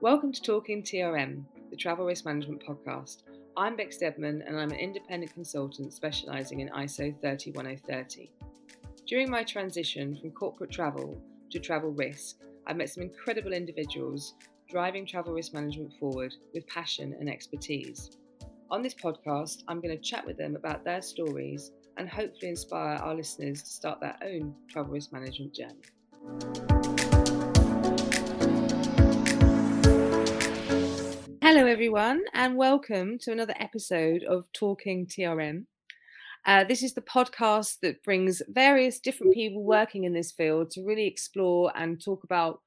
Welcome to Talking TRM, the Travel Risk Management Podcast. I'm Bex Deadman and I'm an independent consultant specialising in ISO 31030. During my transition from corporate travel to travel risk, I've met some incredible individuals driving travel risk management forward with passion and expertise. On this podcast, I'm going to chat with them about their stories and hopefully inspire our listeners to start their own travel risk management journey. Hello, everyone, and welcome to another episode of Talking TRM. Uh, this is the podcast that brings various different people working in this field to really explore and talk about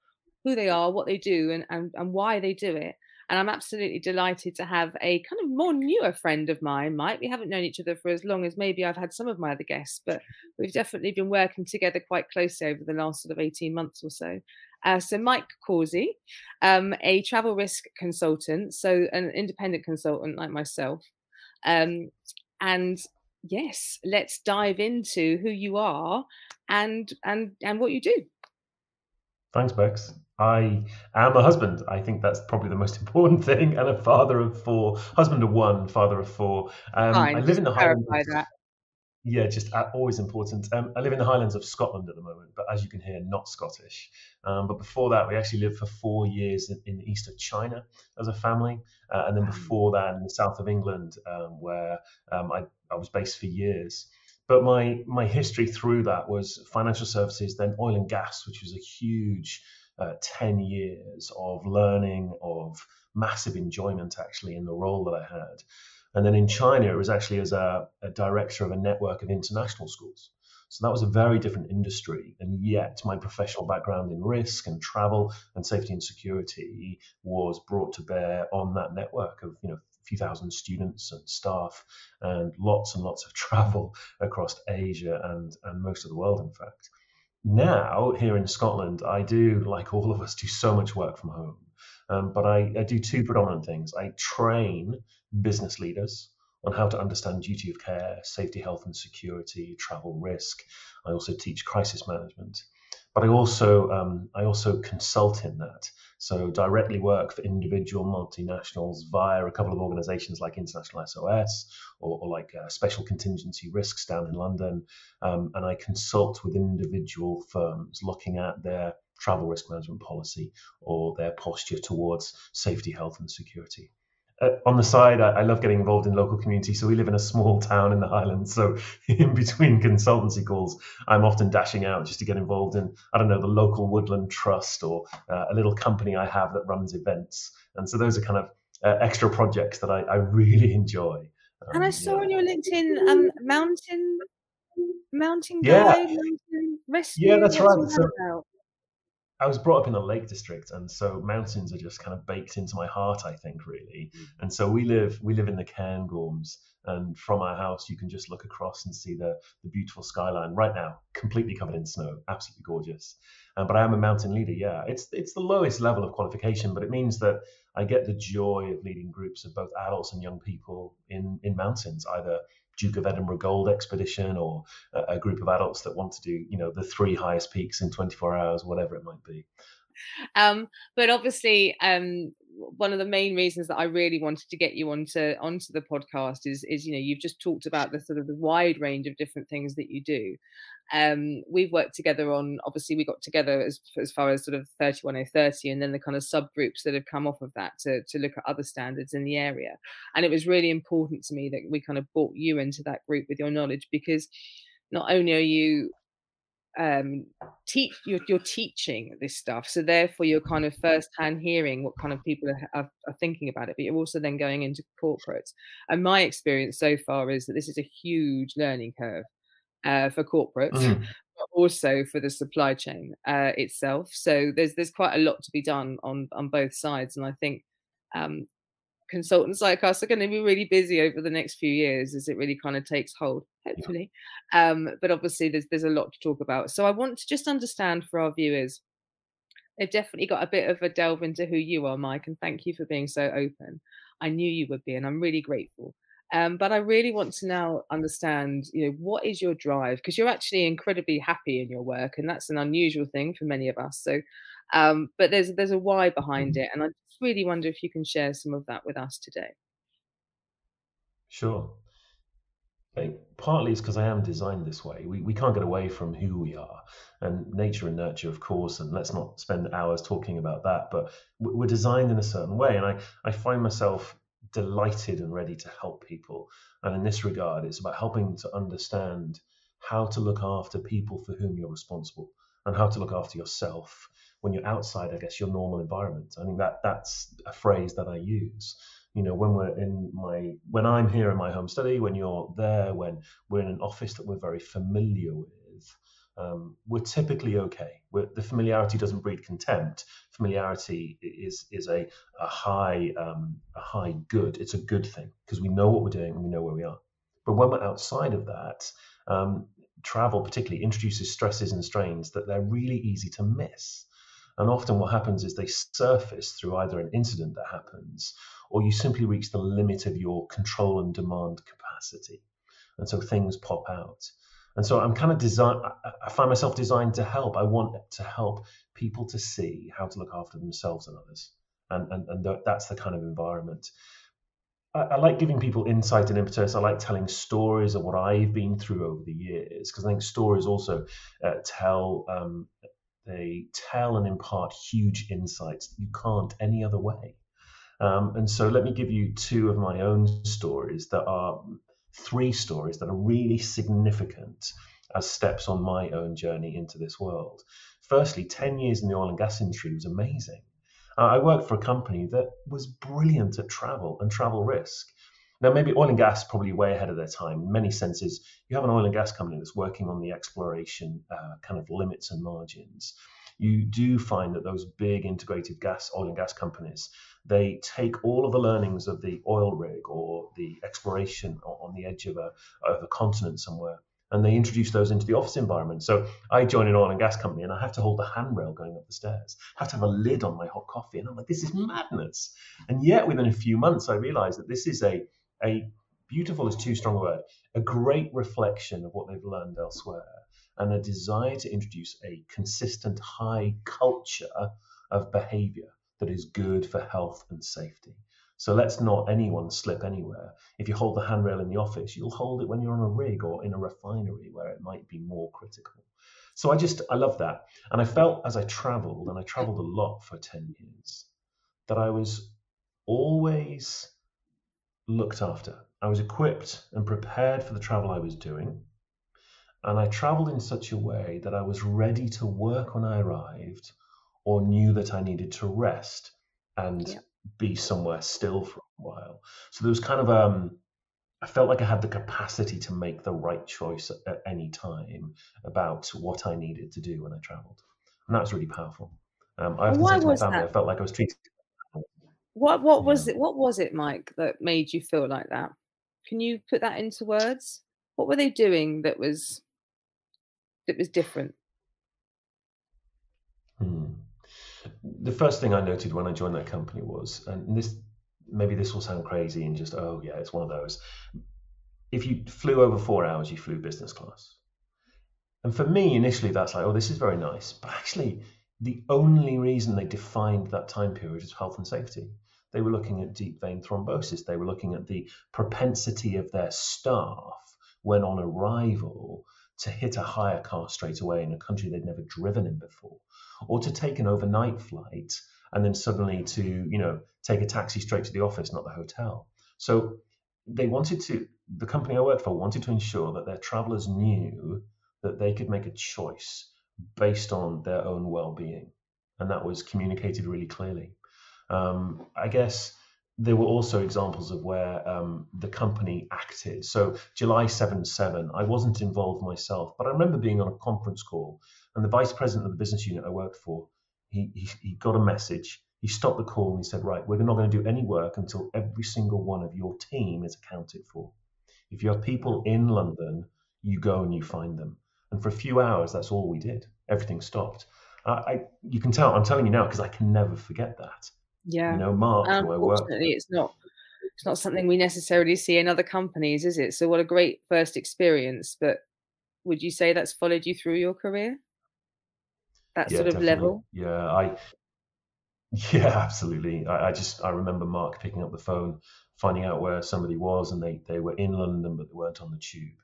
who they are, what they do, and, and, and why they do it. And I'm absolutely delighted to have a kind of more newer friend of mine, Mike. We haven't known each other for as long as maybe I've had some of my other guests, but we've definitely been working together quite closely over the last sort of 18 months or so. Uh, so Mike Causey, um, a travel risk consultant, so an independent consultant like myself. Um, and yes, let's dive into who you are and and and what you do. Thanks, Bex. I am a husband. I think that's probably the most important thing, and a father of four, husband of one, father of four. Um, I live in the Highlands. That. Yeah, just always important. Um, I live in the Highlands of Scotland at the moment, but as you can hear, not Scottish. Um, but before that, we actually lived for four years in, in the east of China as a family, uh, and then before that, in the south of England, um, where um, I, I was based for years. But my my history through that was financial services, then oil and gas, which was a huge uh, ten years of learning, of massive enjoyment actually in the role that I had. And then in China, it was actually as a, a director of a network of international schools. So that was a very different industry. And yet, my professional background in risk and travel and safety and security was brought to bear on that network of, you know, a few thousand students and staff and lots and lots of travel across Asia and, and most of the world, in fact. Now, here in Scotland, I do, like all of us, do so much work from home. Um, but I, I do two predominant things. I train business leaders on how to understand duty of care, safety, health, and security, travel risk. I also teach crisis management, but I also um, I also consult in that. So directly work for individual multinationals via a couple of organisations like International SOS or, or like uh, Special Contingency Risks down in London, um, and I consult with individual firms looking at their travel risk management policy or their posture towards safety, health, and security uh, on the side, I, I, love getting involved in local community. So we live in a small town in the Highlands. So in between consultancy calls, I'm often dashing out just to get involved in, I don't know, the local woodland trust or uh, a little company I have that runs events. And so those are kind of uh, extra projects that I, I really enjoy. Um, and I saw yeah. on your LinkedIn um, mountain mountain guide, yeah. mountain rescue. Yeah, that's right. So, I was brought up in the Lake District, and so mountains are just kind of baked into my heart. I think really, mm. and so we live we live in the Cairngorms, and from our house you can just look across and see the the beautiful skyline. Right now, completely covered in snow, absolutely gorgeous. Um, but I am a mountain leader. Yeah, it's it's the lowest level of qualification, but it means that I get the joy of leading groups of both adults and young people in in mountains, either Duke of Edinburgh Gold expedition or a, a group of adults that want to do, you know, the three highest peaks in 24 hours, whatever it might be. Um, but obviously, um, one of the main reasons that I really wanted to get you onto onto the podcast is is you know you've just talked about the sort of the wide range of different things that you do. Um, we've worked together on obviously we got together as as far as sort of 31030 and then the kind of subgroups that have come off of that to to look at other standards in the area. And it was really important to me that we kind of brought you into that group with your knowledge because not only are you um teach you're, you're teaching this stuff so therefore you're kind of first hand hearing what kind of people are, are, are, thinking about it but you're also then going into corporates. And my experience so far is that this is a huge learning curve uh, for corporates mm. but also for the supply chain uh, itself. So there's there's quite a lot to be done on on both sides and i think um, consultants like us are going to be really busy over the next few years as it really kind of takes hold hopefully yeah. um, but obviously there's there's a lot to talk about so i want to just understand for our viewers they've definitely got a bit of a delve into who you are mike and thank you for being so open i knew you would be and i'm really grateful Um, but I really want to now understand, you know, what is your drive? Because you're actually incredibly happy in your work, and that's an unusual thing for many of us. So, um, but there's there's a why behind Mm. it, and I just really wonder if you can share some of that with us today. Sure. I partly it's because I am designed this way. We, we can't get away from who we are and nature and nurture, of course. And let's not spend hours talking about that. But we're designed in a certain way. And I, I find myself delighted and ready to help people. And in this regard, it's about helping to understand how to look after people for whom you're responsible and how to look after yourself when you're outside, I guess, your normal environment. I think that that's a phrase that I use you know when we're in my when i'm here in my home study when you're there when we're in an office that we're very familiar with um, we're typically okay. We're, the familiarity doesn't breed contempt. Familiarity is is a, a high um, a high good. It's a good thing because we know what we're doing and we know where we are. But when we're outside of that um, travel particularly introduces stresses and strains that they're really easy to miss. And often what happens is they surface through either an incident that happens or you simply reach the limit of your control and demand capacity. And so things pop out. And so I'm kind of designed, I find myself designed to help. I want to help people to see how to look after themselves and others. And, and, and that's the kind of environment. I, I like giving people insight and impetus. I like telling stories of what I've been through over the years because I think stories also uh, tell um, they tell and impart huge insights that you can't any other way. Um, and so let me give you two of my own stories that are three stories that are really significant as steps on my own journey into this world. Firstly, 10 years in the oil and gas industry was amazing. Uh, I worked for a company that was brilliant at travel and travel risk. Now, maybe oil and gas probably way ahead of their time. In many senses, you have an oil and gas company that's working on the exploration uh, kind of limits and margins. You do find that those big integrated gas, oil and gas companies, they take all of the learnings of the oil rig or the exploration on the edge of a, of a continent somewhere, and they introduce those into the office environment. So I join an oil and gas company, and I have to hold the handrail going up the stairs. I have to have a lid on my hot coffee, and I'm like, this is madness. And yet, within a few months, I realized that this is a a beautiful is too strong a word, a great reflection of what they've learned elsewhere, and a desire to introduce a consistent high culture of behavior that is good for health and safety. So let's not anyone slip anywhere. If you hold the handrail in the office, you'll hold it when you're on a rig or in a refinery where it might be more critical. So I just, I love that. And I felt as I traveled, and I traveled a lot for 10 years, that I was always looked after. I was equipped and prepared for the travel I was doing. And I traveled in such a way that I was ready to work when I arrived or knew that I needed to rest and Yeah. be somewhere still for a while. So there was kind of um I felt like I had the capacity to make the right choice at, any time about what I needed to do when I traveled. And that was really powerful. Um, I often why say to my family, I that? felt like I was treated. What what Yeah. was it? What was it, Mike, that made you feel like that? Can you put that into words? What were they doing that was that was different? Hmm. The first thing I noted when I joined that company was, and this maybe this will sound crazy and just oh yeah, it's one of those. If you flew over four hours, you flew business class. And for me, initially, that's like, oh, this is very nice. But actually, the only reason they defined that time period is health and safety. They were looking at deep vein thrombosis. They were looking at the propensity of their staff when on arrival to hit a hire car straight away in a country they'd never driven in before, or to take an overnight flight and then suddenly to, you know, take a taxi straight to the office, not the hotel. So they wanted to, the company I worked for wanted to ensure that their travelers knew that they could make a choice based on their own well-being, and that was communicated really clearly. Um, I guess there were also examples of where um, the company acted. So July 7 7, I wasn't involved myself, but I remember being on a conference call, and the vice president of the business unit I worked for, he, he, he got a message. He stopped the call and he said, Right, we're not going to do any work until every single one of your team is accounted for. If you have people in London, you go and you find them. And for a few hours, that's all we did. Everything stopped. I, you can tell, I'm telling you now because I can never forget that. Yeah. You know, Mark, And who work unfortunately, it's not it's not something we necessarily see in other companies, is it? So what a great first experience. But would you say that's followed you through your career? That Yeah, sort of definitely. level? Yeah, I yeah, absolutely. I, I just I remember Mark picking up the phone, finding out where somebody was, and they they were in London, but they weren't on the tube.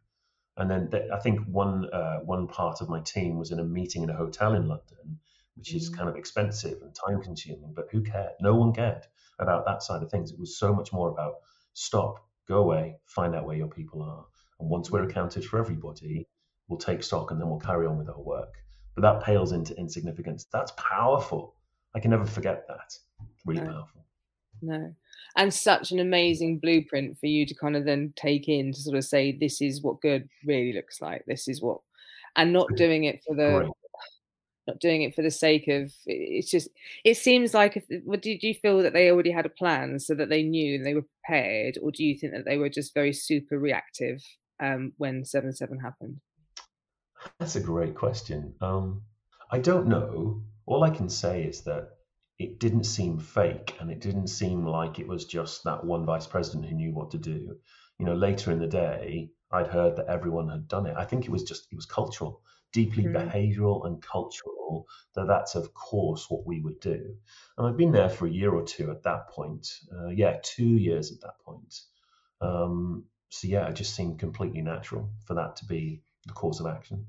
And then they, I think one uh, one part of my team was in a meeting in a hotel in London, which is Mm, kind of expensive and time consuming. But who cared? No one cared about that side of things. It was so much more about stop, go away, find out where your people are, and once we're accounted for everybody, we'll take stock and then we'll carry on with our work. But that pales into insignificance. That's powerful. I can never forget that. Really no, powerful. no. And such an amazing blueprint for you to kind of then take in to sort of say, this is what good really looks like. This is what, and not doing it for the Great. Not doing it for the sake of it's just it seems like if what did you feel that they already had a plan so that they knew and they were prepared or do you think that they were just very super reactive um when 7-7 happened That's a great question. Um, I don't know. All I can say is that it didn't seem fake and it didn't seem like it was just that one vice president who knew what to do. You know, later in the day, I'd heard that everyone had done it. I think it was just, it was cultural, deeply mm, behavioral and cultural, that that's of course what we would do. And I've been there for a year or two at that point. Uh, yeah, two years at that point. Um, so yeah, it just seemed completely natural for that to be the course of action.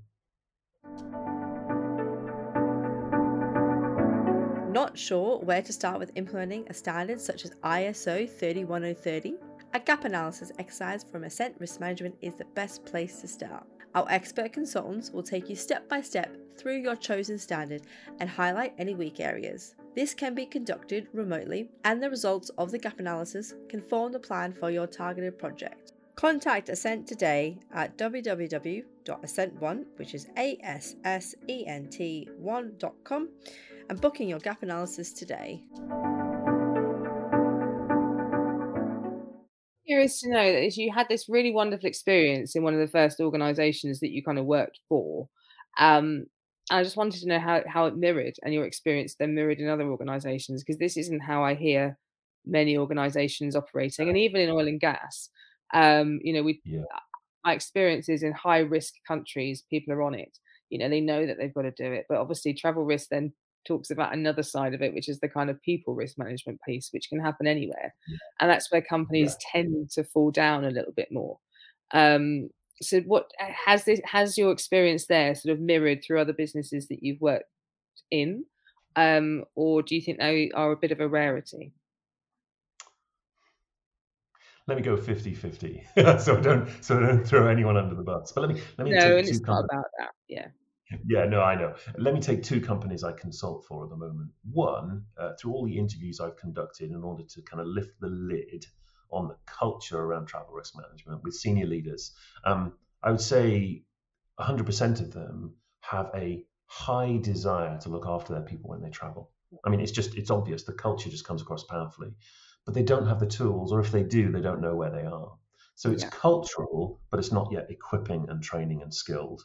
Not sure where to start with implementing a standard such as ISO 31030? A gap analysis exercise from Assent Risk Management is the best place to start. Our expert consultants will take you step by step through your chosen standard and highlight any weak areas. This can be conducted remotely, and the results of the gap analysis can form the plan for your targeted project. Contact Assent today at www.assent1, which is A S S E N T 1.com, and booking your gap analysis today. Curious to know that you had this really wonderful experience in one of the first organizations that you kind of worked for um I just wanted to know how, how it mirrored and your experience then mirrored in other organizations because this isn't how I hear many organizations operating and even in oil and gas um you know we Yeah. my experiences in high risk countries, people are on it. You know, they know that they've got to do it. But obviously, travel risk then talks about another side of it, which is the kind of people risk management piece, which can happen anywhere. Yeah. And that's where Yeah. companies tend to fall down a little bit more. Um, so what uh, has this has your experience there sort of mirrored through other businesses that you've worked in? Um, or do you think they are a bit of a rarity? Let me go 50-50. so I don't so I don't throw anyone under the bus. But let me let me No, take and two it's not about that. Yeah. Yeah, no, I know. Let me take two companies I consult for at the moment. One, uh, through all the interviews I've conducted in order to kind of lift the lid on the culture around travel risk management with senior leaders, um, I would say 100% of them have a high desire to look after their people when they travel. I mean, it's just, it's obvious. The culture just comes across powerfully, but they don't have the tools, or if they do, they don't know where they are. So it's Yeah. cultural, but it's not yet equipping and training and skilled.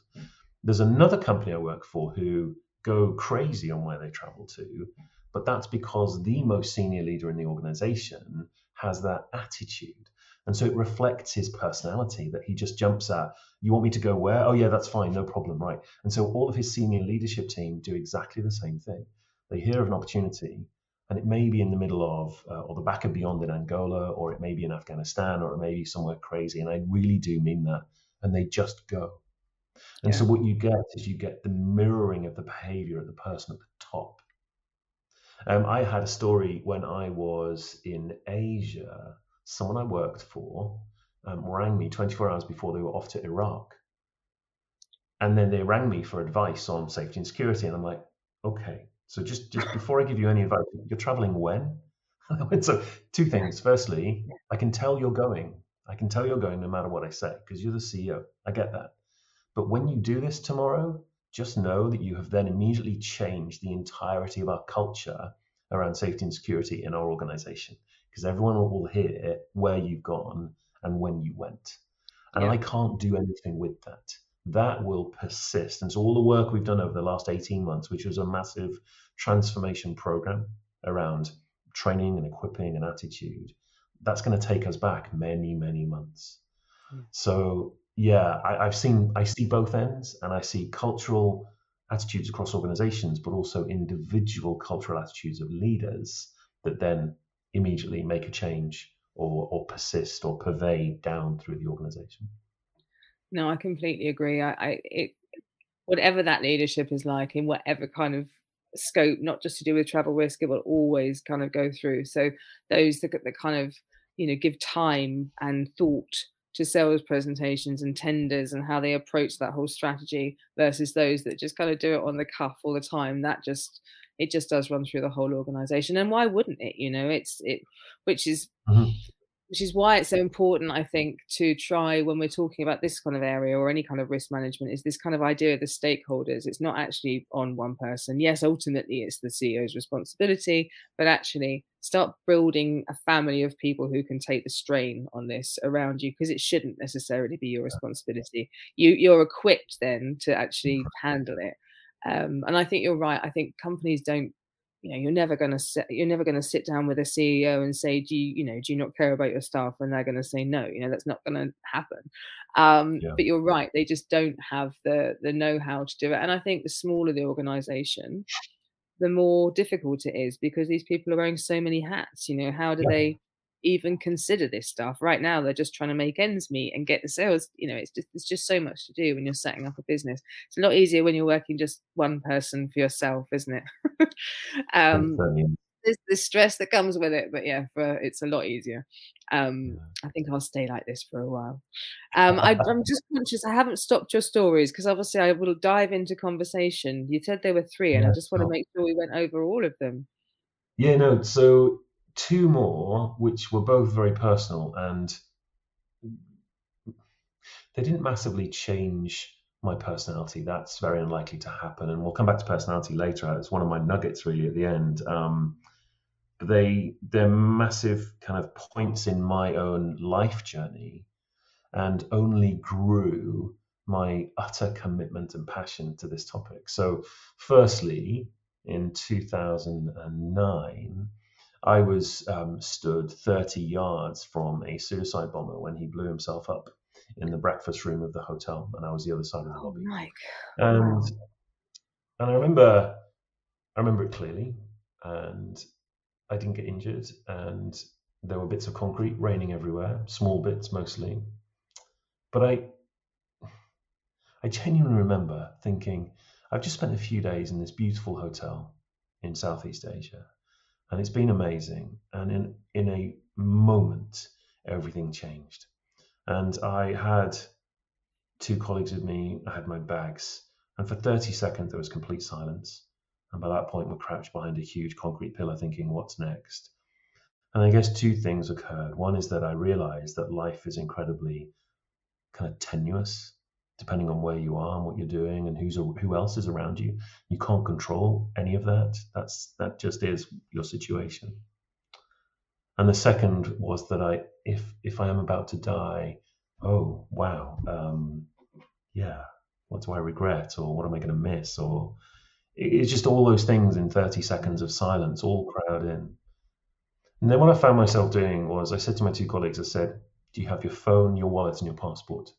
There's another company I work for who go crazy on where they travel to, but that's because the most senior leader in the organization has that attitude. And so it reflects his personality that he just jumps at, you want me to go where? Oh, yeah, that's fine, no problem, right. And so all of his senior leadership team do exactly the same thing. They hear of an opportunity, and it may be in the middle of, uh, or the back of beyond in Angola, or it may be in Afghanistan, or it may be somewhere crazy. And I really do mean that. And they just go. And so what you get is you get the mirroring of the behavior of the person at the top. Um, I had a story when I was in Asia. Someone I worked for um, rang me 24 hours before they were off to Iraq. And then they rang me for advice on safety and security. And I'm like, okay, so just, just before I give you any advice, you're traveling when? And I went, so two things. Firstly, I can tell you're going. I can tell you're going no matter what I say because you're the CEO. I get that. But when you do this tomorrow, just know that you have then immediately changed the entirety of our culture around safety and security in our organization because everyone will hear where you've gone and when you went. And Yeah. I can't do anything with that. That will persist. And so, all the work we've done over the last 18 months, which was a massive transformation program around training and equipping and attitude, that's going to take us back many, many months. Mm. So yeah, I, I've seen mm. I see both ends, and I see cultural attitudes across organizations, but also individual cultural attitudes of leaders that then immediately make a change or, or persist or pervade down through the organization. No, I completely agree. I, I it, whatever that leadership is like in whatever kind of scope, not just to do with travel risk, it will always kind of go through. So those that, that kind of you know give time and thought to sales presentations and tenders and how they approach that whole strategy versus those that just kind of do it on the cuff all the time that just it just does run through the whole organization and why wouldn't it you know? It's it which is mm-hmm which is why it's so important i think to try when we're talking about this kind of area or any kind of risk management is this kind of idea of the stakeholders. It's not actually on one person. Yes ultimately it's the ceo's responsibility but actually start building a family of people who can take the strain on this around you because it shouldn't necessarily be your responsibility. You you're equipped then to actually handle it. Um, and i think you're right. I think companies don't you know you're never going to sit you're never going to sit down with a ceo and say do you you know do you not care about your staff and they're going to say no you know that's not going to happen um, yeah. but you're right they just don't have the the know-how to do it and i think the smaller the organization the more difficult it is because these people are wearing so many hats you know how do yeah. they even consider this stuff. Right now, they're just trying to make ends meet and get the sales. You know, it's just it's just so much to do when you're setting up a business. It's a lot easier when you're working just one person for yourself, isn't it? um, there's the stress that comes with it, but yeah, for, it's a lot easier. Um, I think I'll stay like this for a while. Um, I, am just conscious I haven't stopped your stories because obviously I will dive into conversation. You said there were three, and yeah, I just want to make sure we went over all of them. Yeah, no. So two more, which were both very personal, and they didn't massively change my personality. That's very unlikely to happen, and we'll come back to personality later. It's one of my nuggets really at the end. Um, they they're massive kind of points in my own life journey, and only grew my utter commitment and passion to this topic. So, firstly, in 2009. I was um, stood 30 yards from a suicide bomber when he blew himself up in the breakfast room of the hotel, and I was the other side of the oh, lobby. Mike. And and I remember I remember it clearly, and I didn't get injured, and there were bits of concrete raining everywhere, small bits mostly. But I I genuinely remember thinking, I've just spent a few days in this beautiful hotel in Southeast Asia and it's been amazing. And in in a moment, everything changed. And I had two colleagues with me. I had my bags, and for 30 seconds there was complete silence. And by that point, we're crouched behind a huge concrete pillar, thinking, "What's next?" And I guess two things occurred. One is that I realized that life is incredibly kind of tenuous depending on where you are and what you're doing and who's who else is around you. You can't control any of that. That's that just is your situation. And the second was that I, if if I am about to die, oh wow, um, yeah, what do I regret, or what am I going to miss, or it's just all those things in 30 seconds of silence, all crowd in. And then what I found myself doing was I said to my two colleagues, I said, Do you have your phone, your wallet, and your passport?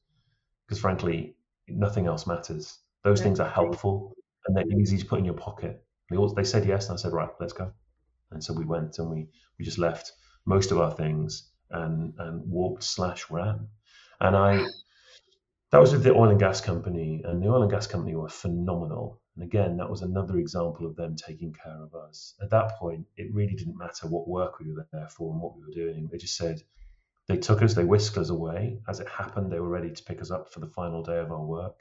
because frankly, nothing else matters. Those things are helpful and they're easy to put in your pocket. They all, they said yes, and I said right, let's go. And so we went and we we just left most of our things and and walked slash ran. And I that was with the oil and gas company, and the oil and gas company were phenomenal. And again, that was another example of them taking care of us. At that point, it really didn't matter what work we were there for and what we were doing. They just said, they took us, they whisked us away. As it happened, they were ready to pick us up for the final day of our work.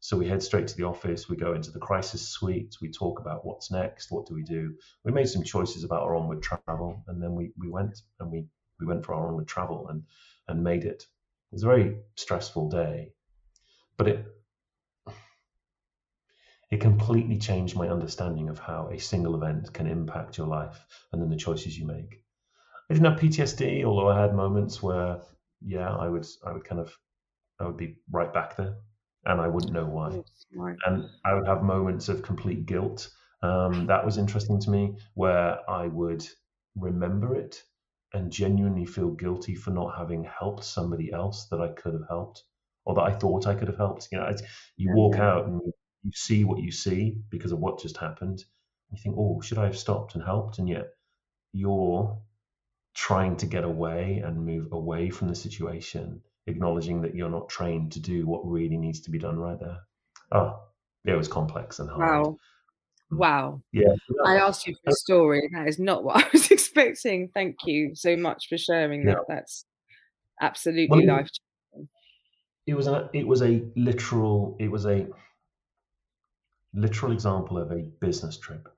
So we head straight to the office, we go into the crisis suite, we talk about what's next, what do we do. We made some choices about our onward travel, and then we, we went and we, we went for our onward travel and, and made it. It was a very stressful day, but it it completely changed my understanding of how a single event can impact your life and then the choices you make. I didn't have PTSD, although I had moments where, yeah, I would, I would kind of, I would be right back there, and I wouldn't know why. And I would have moments of complete guilt. Um, that was interesting to me, where I would remember it, and genuinely feel guilty for not having helped somebody else that I could have helped or that I thought I could have helped. You know, you walk out and you see what you see because of what just happened. You think, oh, should I have stopped and helped? And yet you're trying to get away and move away from the situation, acknowledging that you're not trained to do what really needs to be done right there. Oh, it was complex and hard. Wow. Mm. Wow. Yeah. I asked you for a story. That is not what I was expecting. Thank you so much for sharing that. Yeah. That's absolutely Well, life changing. It was a it was a literal it was a literal example of a business trip.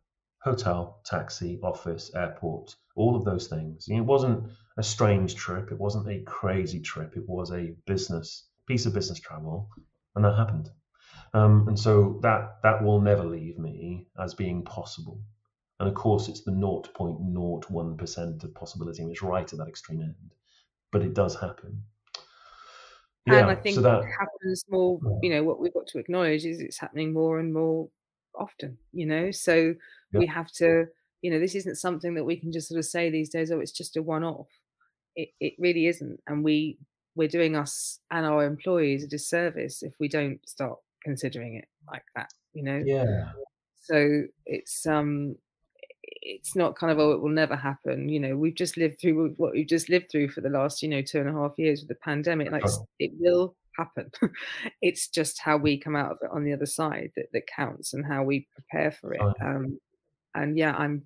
Hotel, taxi, office, airport, all of those things. It wasn't a strange trip. It wasn't a crazy trip. It was a business piece of business travel, and that happened. Um, and so that that will never leave me as being possible. And of course, it's the 0.01% of possibility, and it's right at that extreme end. But it does happen. and Yeah. I think So that happens more, you know, what we've got to acknowledge is it's happening more and more often, you know. So yeah. we have to, you know, this isn't something that we can just sort of say these days, oh, it's just a one-off. It it really isn't. And we we're doing us and our employees a disservice if we don't start considering it like that, you know. Yeah. So it's um it's not kind of oh it will never happen you know we've just lived through what we've just lived through for the last you know two and a half years with the pandemic like Sure. it will happen. It's just how we come out of it on the other side that, that counts and how we prepare for it um and yeah i'm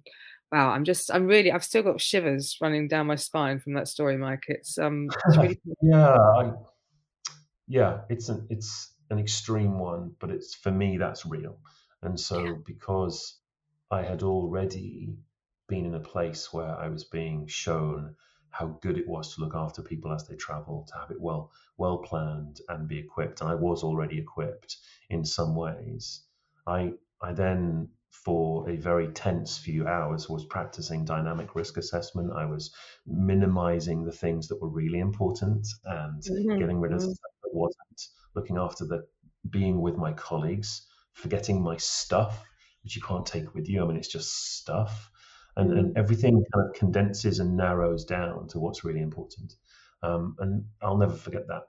wow i'm just i'm really i've still got shivers running down my spine from that story mike. It's um it's really yeah, I, yeah, it's an it's an extreme one, but it's for me that's real. And so because I had already been in a place where I was being shown how good it was to look after people as they travel, to have it well well planned and be equipped, and I was already equipped in some ways. I I then for a very tense few hours was practicing dynamic risk assessment. I was minimizing the things that were really important and Mhm, getting rid of mhm. stuff that wasn't, looking after the being with my colleagues, forgetting my stuff, which you can't take with you. I mean, it's just stuff. And, Mm. and everything kind of condenses and narrows down to what's really important. Um, and I'll never forget that.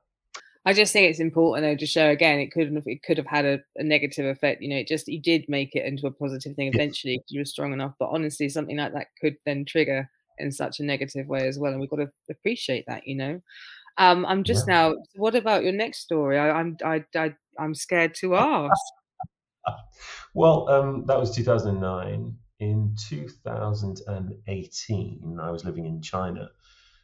I just think it's important though to show again it couldn't have it could have had a, a negative effect. You know, it just you did make it into a positive thing eventually because you were strong enough. But honestly, something like that could then trigger in such a negative way as well, and we've got to appreciate that. You know, um, I'm just Yeah. now. What about your next story? I, I'm I, I I'm scared to ask. Well, um, that was 2009. In 2018, I was living in China.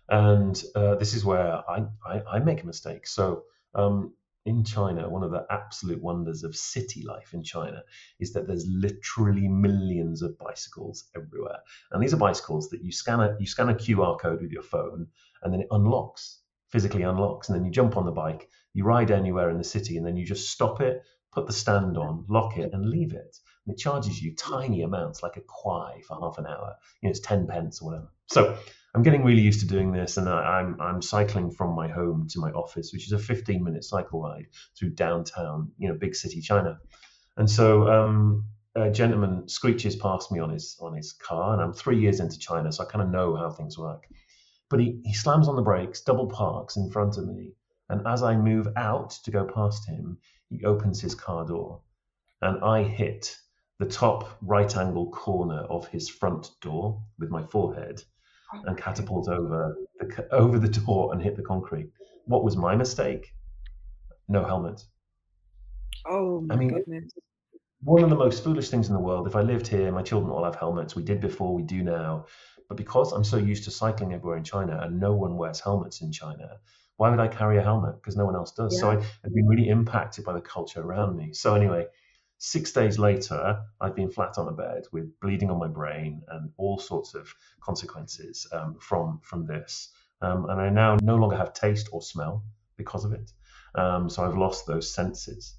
And uh, this is where I, I, I make a mistake. So, um, in China, one of the absolute wonders of city life in China is that there's literally millions of bicycles everywhere. And these are bicycles that you scan a, you scan a QR code with your phone and then it unlocks, physically unlocks. And then you jump on the bike, you ride anywhere in the city, and then you just stop it, put the stand on, lock it, and leave it. And it charges you tiny amounts, like a kuai for half an hour. You know, it's 10 pence or whatever. So I'm getting really used to doing this, and I, I'm I'm cycling from my home to my office, which is a 15 minute cycle ride through downtown, you know, big city China. And so um, a gentleman screeches past me on his on his car, and I'm three years into China, so I kind of know how things work. But he, he slams on the brakes, double parks in front of me, and as I move out to go past him, he opens his car door, and I hit the top right angle corner of his front door with my forehead and catapult over the over the door and hit the concrete. What was my mistake? No helmet. Oh my I mean, goodness. one of the most foolish things in the world. If I lived here, my children all have helmets. We did before, we do now. But because I'm so used to cycling everywhere in China and no one wears helmets in China, why would I carry a helmet? Because no one else does. So I, I've been really impacted by the culture around me. So anyway, six days later, I've been flat on a bed with bleeding on my brain and all sorts of consequences um, from from this. Um, and I now no longer have taste or smell because of it. Um, so I've lost those senses.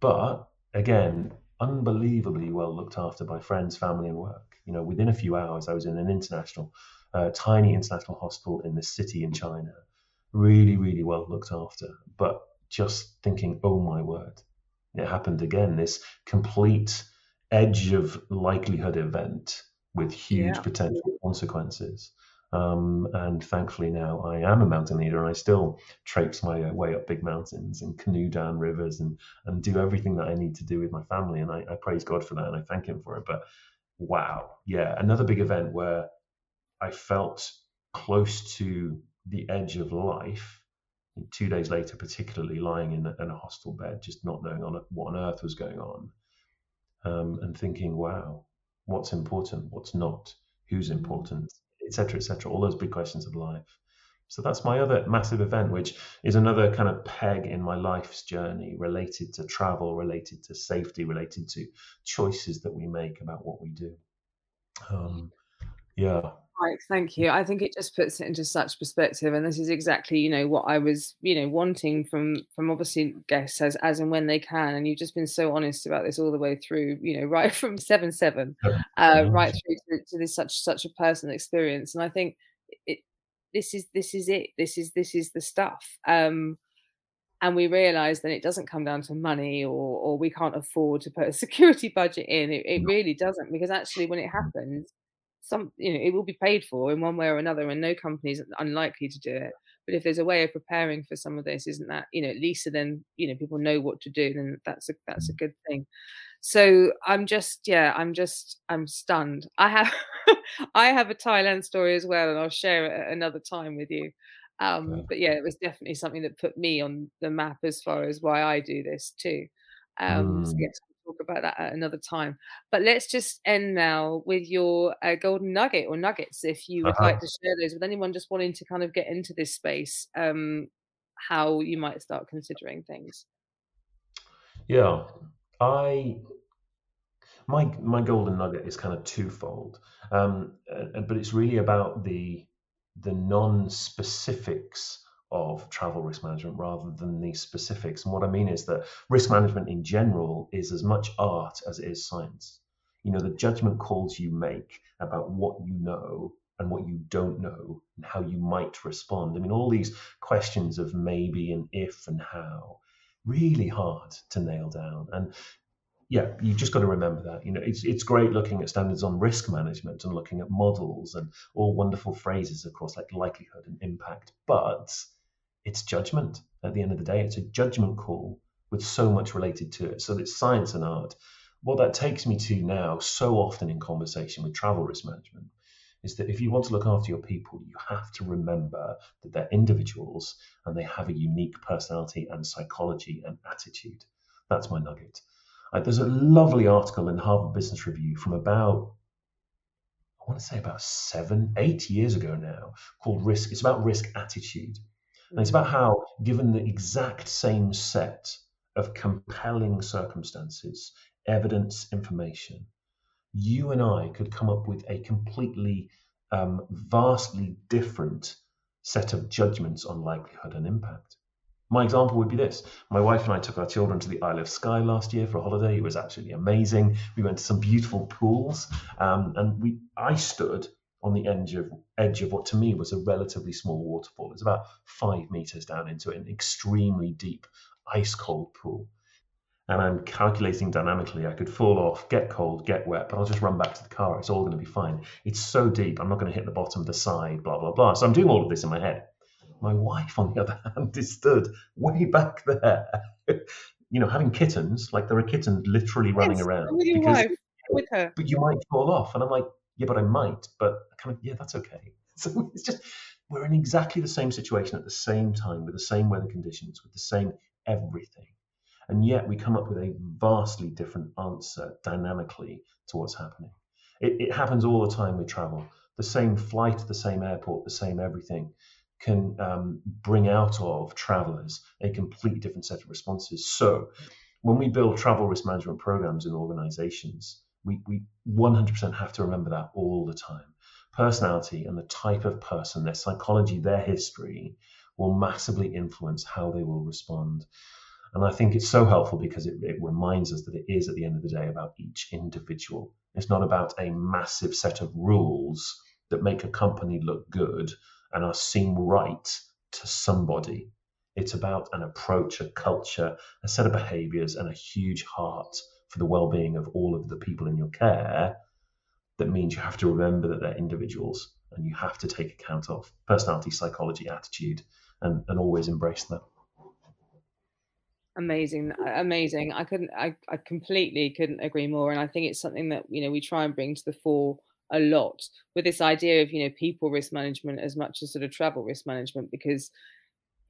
But again, unbelievably well looked after by friends, family, and work. You know, within a few hours, I was in an international, uh, tiny international hospital in this city in China. Really, really well looked after. But just thinking, oh my word, it happened again. This complete edge of likelihood event with huge Yeah. potential consequences. Um, and thankfully now I am a mountain leader and I still traipse my way up big mountains and canoe down rivers and, and do everything that I need to do with my family. And I, I praise God for that and I thank Him for it. But wow, yeah, another big event where I felt close to the edge of life. Two days later, particularly lying in a, in a hospital bed, just not knowing on what on earth was going on, um, and thinking, "Wow, what's important? What's not? Who's important?" etc., etc. All those big questions of life. So that's my other massive event, which is another kind of peg in my life's journey related to travel, related to safety, related to choices that we make about what we do. Um, yeah. Right, thank you. I think it just puts it into such perspective, and this is exactly, you know, what I was, you know, wanting from from obviously guests as as and when they can, and you've just been so honest about this all the way through, you know, right from seven seven, uh, right through to, to, this such such a personal experience, and I think it this is this is it, this is this is the stuff, um, and we realise that it doesn't come down to money or or we can't afford to put a security budget in. It, it really doesn't, because actually when it happens some you know it will be paid for in one way or another and no company is unlikely to do it but if there's a way of preparing for some of this isn't that you know at least then you know people know what to do then that's a that's a mm. good thing so i'm just yeah i'm just i'm stunned i have i have a thailand story as well and i'll share it another time with you um yeah. but yeah it was definitely something that put me on the map as far as why i do this too um mm. so yes talk about that at another time. But let's just end now with your uh, golden nugget or nuggets, if you would uh-huh. like to share those with anyone just wanting to kind of get into this space, um, how you might start considering things. Yeah, I my my golden nugget is kind of twofold, um, uh, but it's really about the the non-specifics of travel risk management rather than the specifics. And what I mean is that risk management in general is as much art as it is science. You know, the judgment calls you make about what you know and what you don't know and how you might respond. I mean, all these questions of maybe and if and how, really hard to nail down. And yeah, you've just got to remember that. You know, it's it's great looking at standards on risk management and looking at models and all wonderful phrases, of course, like likelihood and impact. But it's judgment at the end of the day. It's a judgment call with so much related to it. So it's science and art. What that takes me to now, so often in conversation with travel risk management, is that if you want to look after your people, you have to remember that they're individuals and they have a unique personality and psychology and attitude. That's my nugget. Uh, there's a lovely article in Harvard Business Review from about, I want to say about seven, eight years ago now, called Risk. It's about risk attitude. And it's about how, given the exact same set of compelling circumstances, evidence, information, you and I could come up with a completely um, vastly different set of judgments on likelihood and impact. My example would be this. My wife and I took our children to the Isle of Skye last year for a holiday. It was absolutely amazing. We went to some beautiful pools, um, and we I stood on the edge of edge of what to me was a relatively small waterfall. It's about five meters down into an extremely deep, ice cold pool. And I'm calculating dynamically, I could fall off, get cold, get wet, but I'll just run back to the car. It's all going to be fine. It's so deep, I'm not going to hit the bottom, the side, blah, blah, blah. So I'm doing all of this in my head. My wife, on the other hand, is stood way back there. you know, having kittens, like there are kittens literally running yes, around. With your because, wife, with her. But you might fall off. And I'm like, yeah, but I might, but kind of, yeah, that's okay. So it's just, we're in exactly the same situation at the same time with the same weather conditions, with the same everything. And yet we come up with a vastly different answer dynamically to what's happening. It, it happens all the time we travel. The same flight, the same airport, the same everything can um, bring out of travelers a completely different set of responses. So when we build travel risk management programs in organizations, we, we 100% have to remember that all the time. Personality and the type of person, their psychology, their history will massively influence how they will respond. And I think it's so helpful because it, it reminds us that it is, at the end of the day, about each individual. It's not about a massive set of rules that make a company look good and are seem right to somebody. It's about an approach, a culture, a set of behaviors, and a huge heart for the well-being of all of the people in your care that means you have to remember that they're individuals and you have to take account of personality, psychology, attitude, and, and always embrace them. Amazing, uh, amazing. I couldn't, I, I completely couldn't agree more. And I think it's something that, you know, we try and bring to the fore a lot with this idea of, you know, people risk management as much as sort of travel risk management, because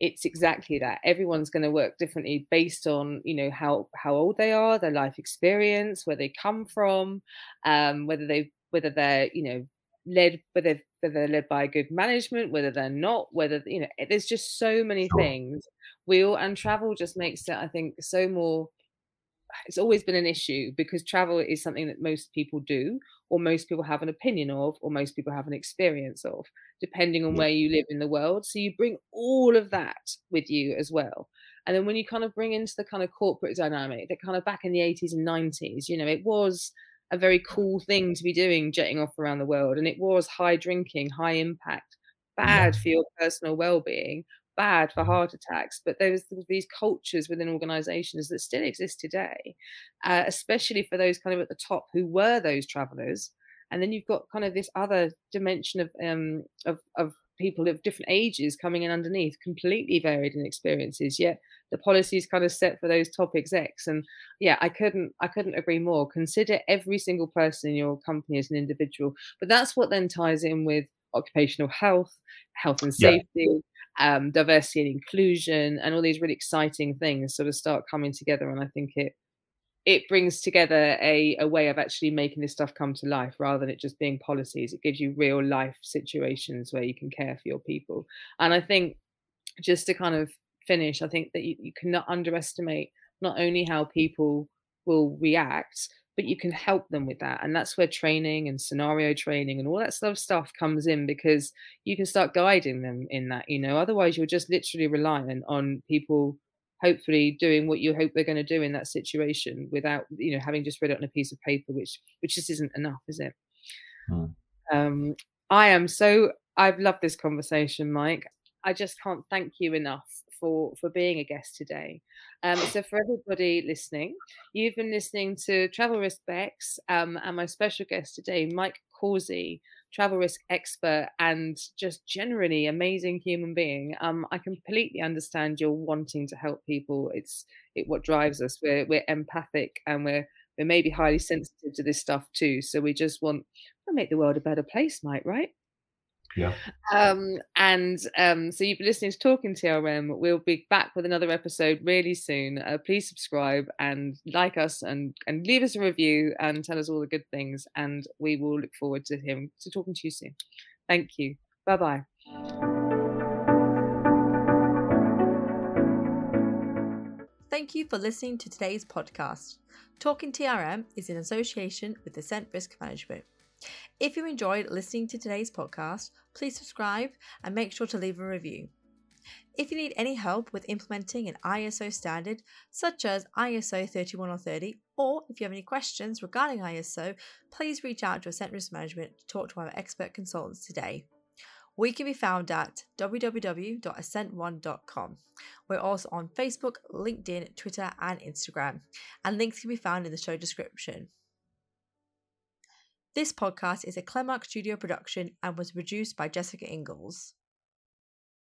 it's exactly that. Everyone's going to work differently based on you know how how old they are their life experience where they come from um whether they whether they're you know led whether, whether they're led by good management whether they're not whether you know there's just so many things. We all and travel just makes it i think so more it's always been an issue because travel is something that most people do or most people have an opinion of or most people have an experience of depending on where you live in the world. So you bring all of that with you as well. And then when you kind of bring into the kind of corporate dynamic that kind of back in the 80s and 90s you know it was a very cool thing to be doing jetting off around the world and it was high drinking high impact bad for your personal well-being bad for heart attacks but there's these cultures within organizations that still exist today uh, especially for those kind of at the top who were those travelers and then you've got kind of this other dimension of um of, of people of different ages coming in underneath completely varied in experiences yet the policy is kind of set for those top execs and yeah i couldn't i couldn't agree more. Consider every single person in your company as an individual but that's what then ties in with occupational health health and safety yeah um, diversity and inclusion and all these really exciting things sort of start coming together and i think it it brings together a, a way of actually making this stuff come to life rather than it just being policies. It gives you real life situations where you can care for your people. And i think just to kind of finish i think that you, you cannot underestimate not only how people will react but you can help them with that and that's where training and scenario training and all that sort of stuff comes in because you can start guiding them in that you know? Otherwise you're just literally reliant on people hopefully doing what you hope they're going to do in that situation without you know having just read it on a piece of paper which which just isn't enough is it? Hmm. um i am so i've loved this conversation mike. I just can't thank you enough for for being a guest today. Um, so for everybody listening, you've been listening to Travel Risk Bex um, and my special guest today, Mike Causey, travel risk expert and just generally amazing human being. Um, I completely understand you're wanting to help people. It's it what drives us. We're we're empathic and we're we're maybe highly sensitive to this stuff too. So we just want to make the world a better place, Mike, right? Yeah. Um, and um, so you've been listening to Talking TRM. We'll be back with another episode really soon. Uh, please subscribe and like us and and leave us a review and tell us all the good things. And we will look forward to him to talking to you soon. Thank you. Bye bye. Thank you for listening to today's podcast. Talking TRM is in association with Assent Risk Management. If you enjoyed listening to today's podcast, please subscribe and make sure to leave a review. If you need any help with implementing an ISO standard such as ISO 31030, or if you have any questions regarding ISO, please reach out to Assent Risk Management to talk to our expert consultants today. We can be found at www.assent1.com. We're also on Facebook, LinkedIn, Twitter, and Instagram, and links can be found in the show description. This podcast is a Clemark Studio production and was produced by Jessica Ingalls.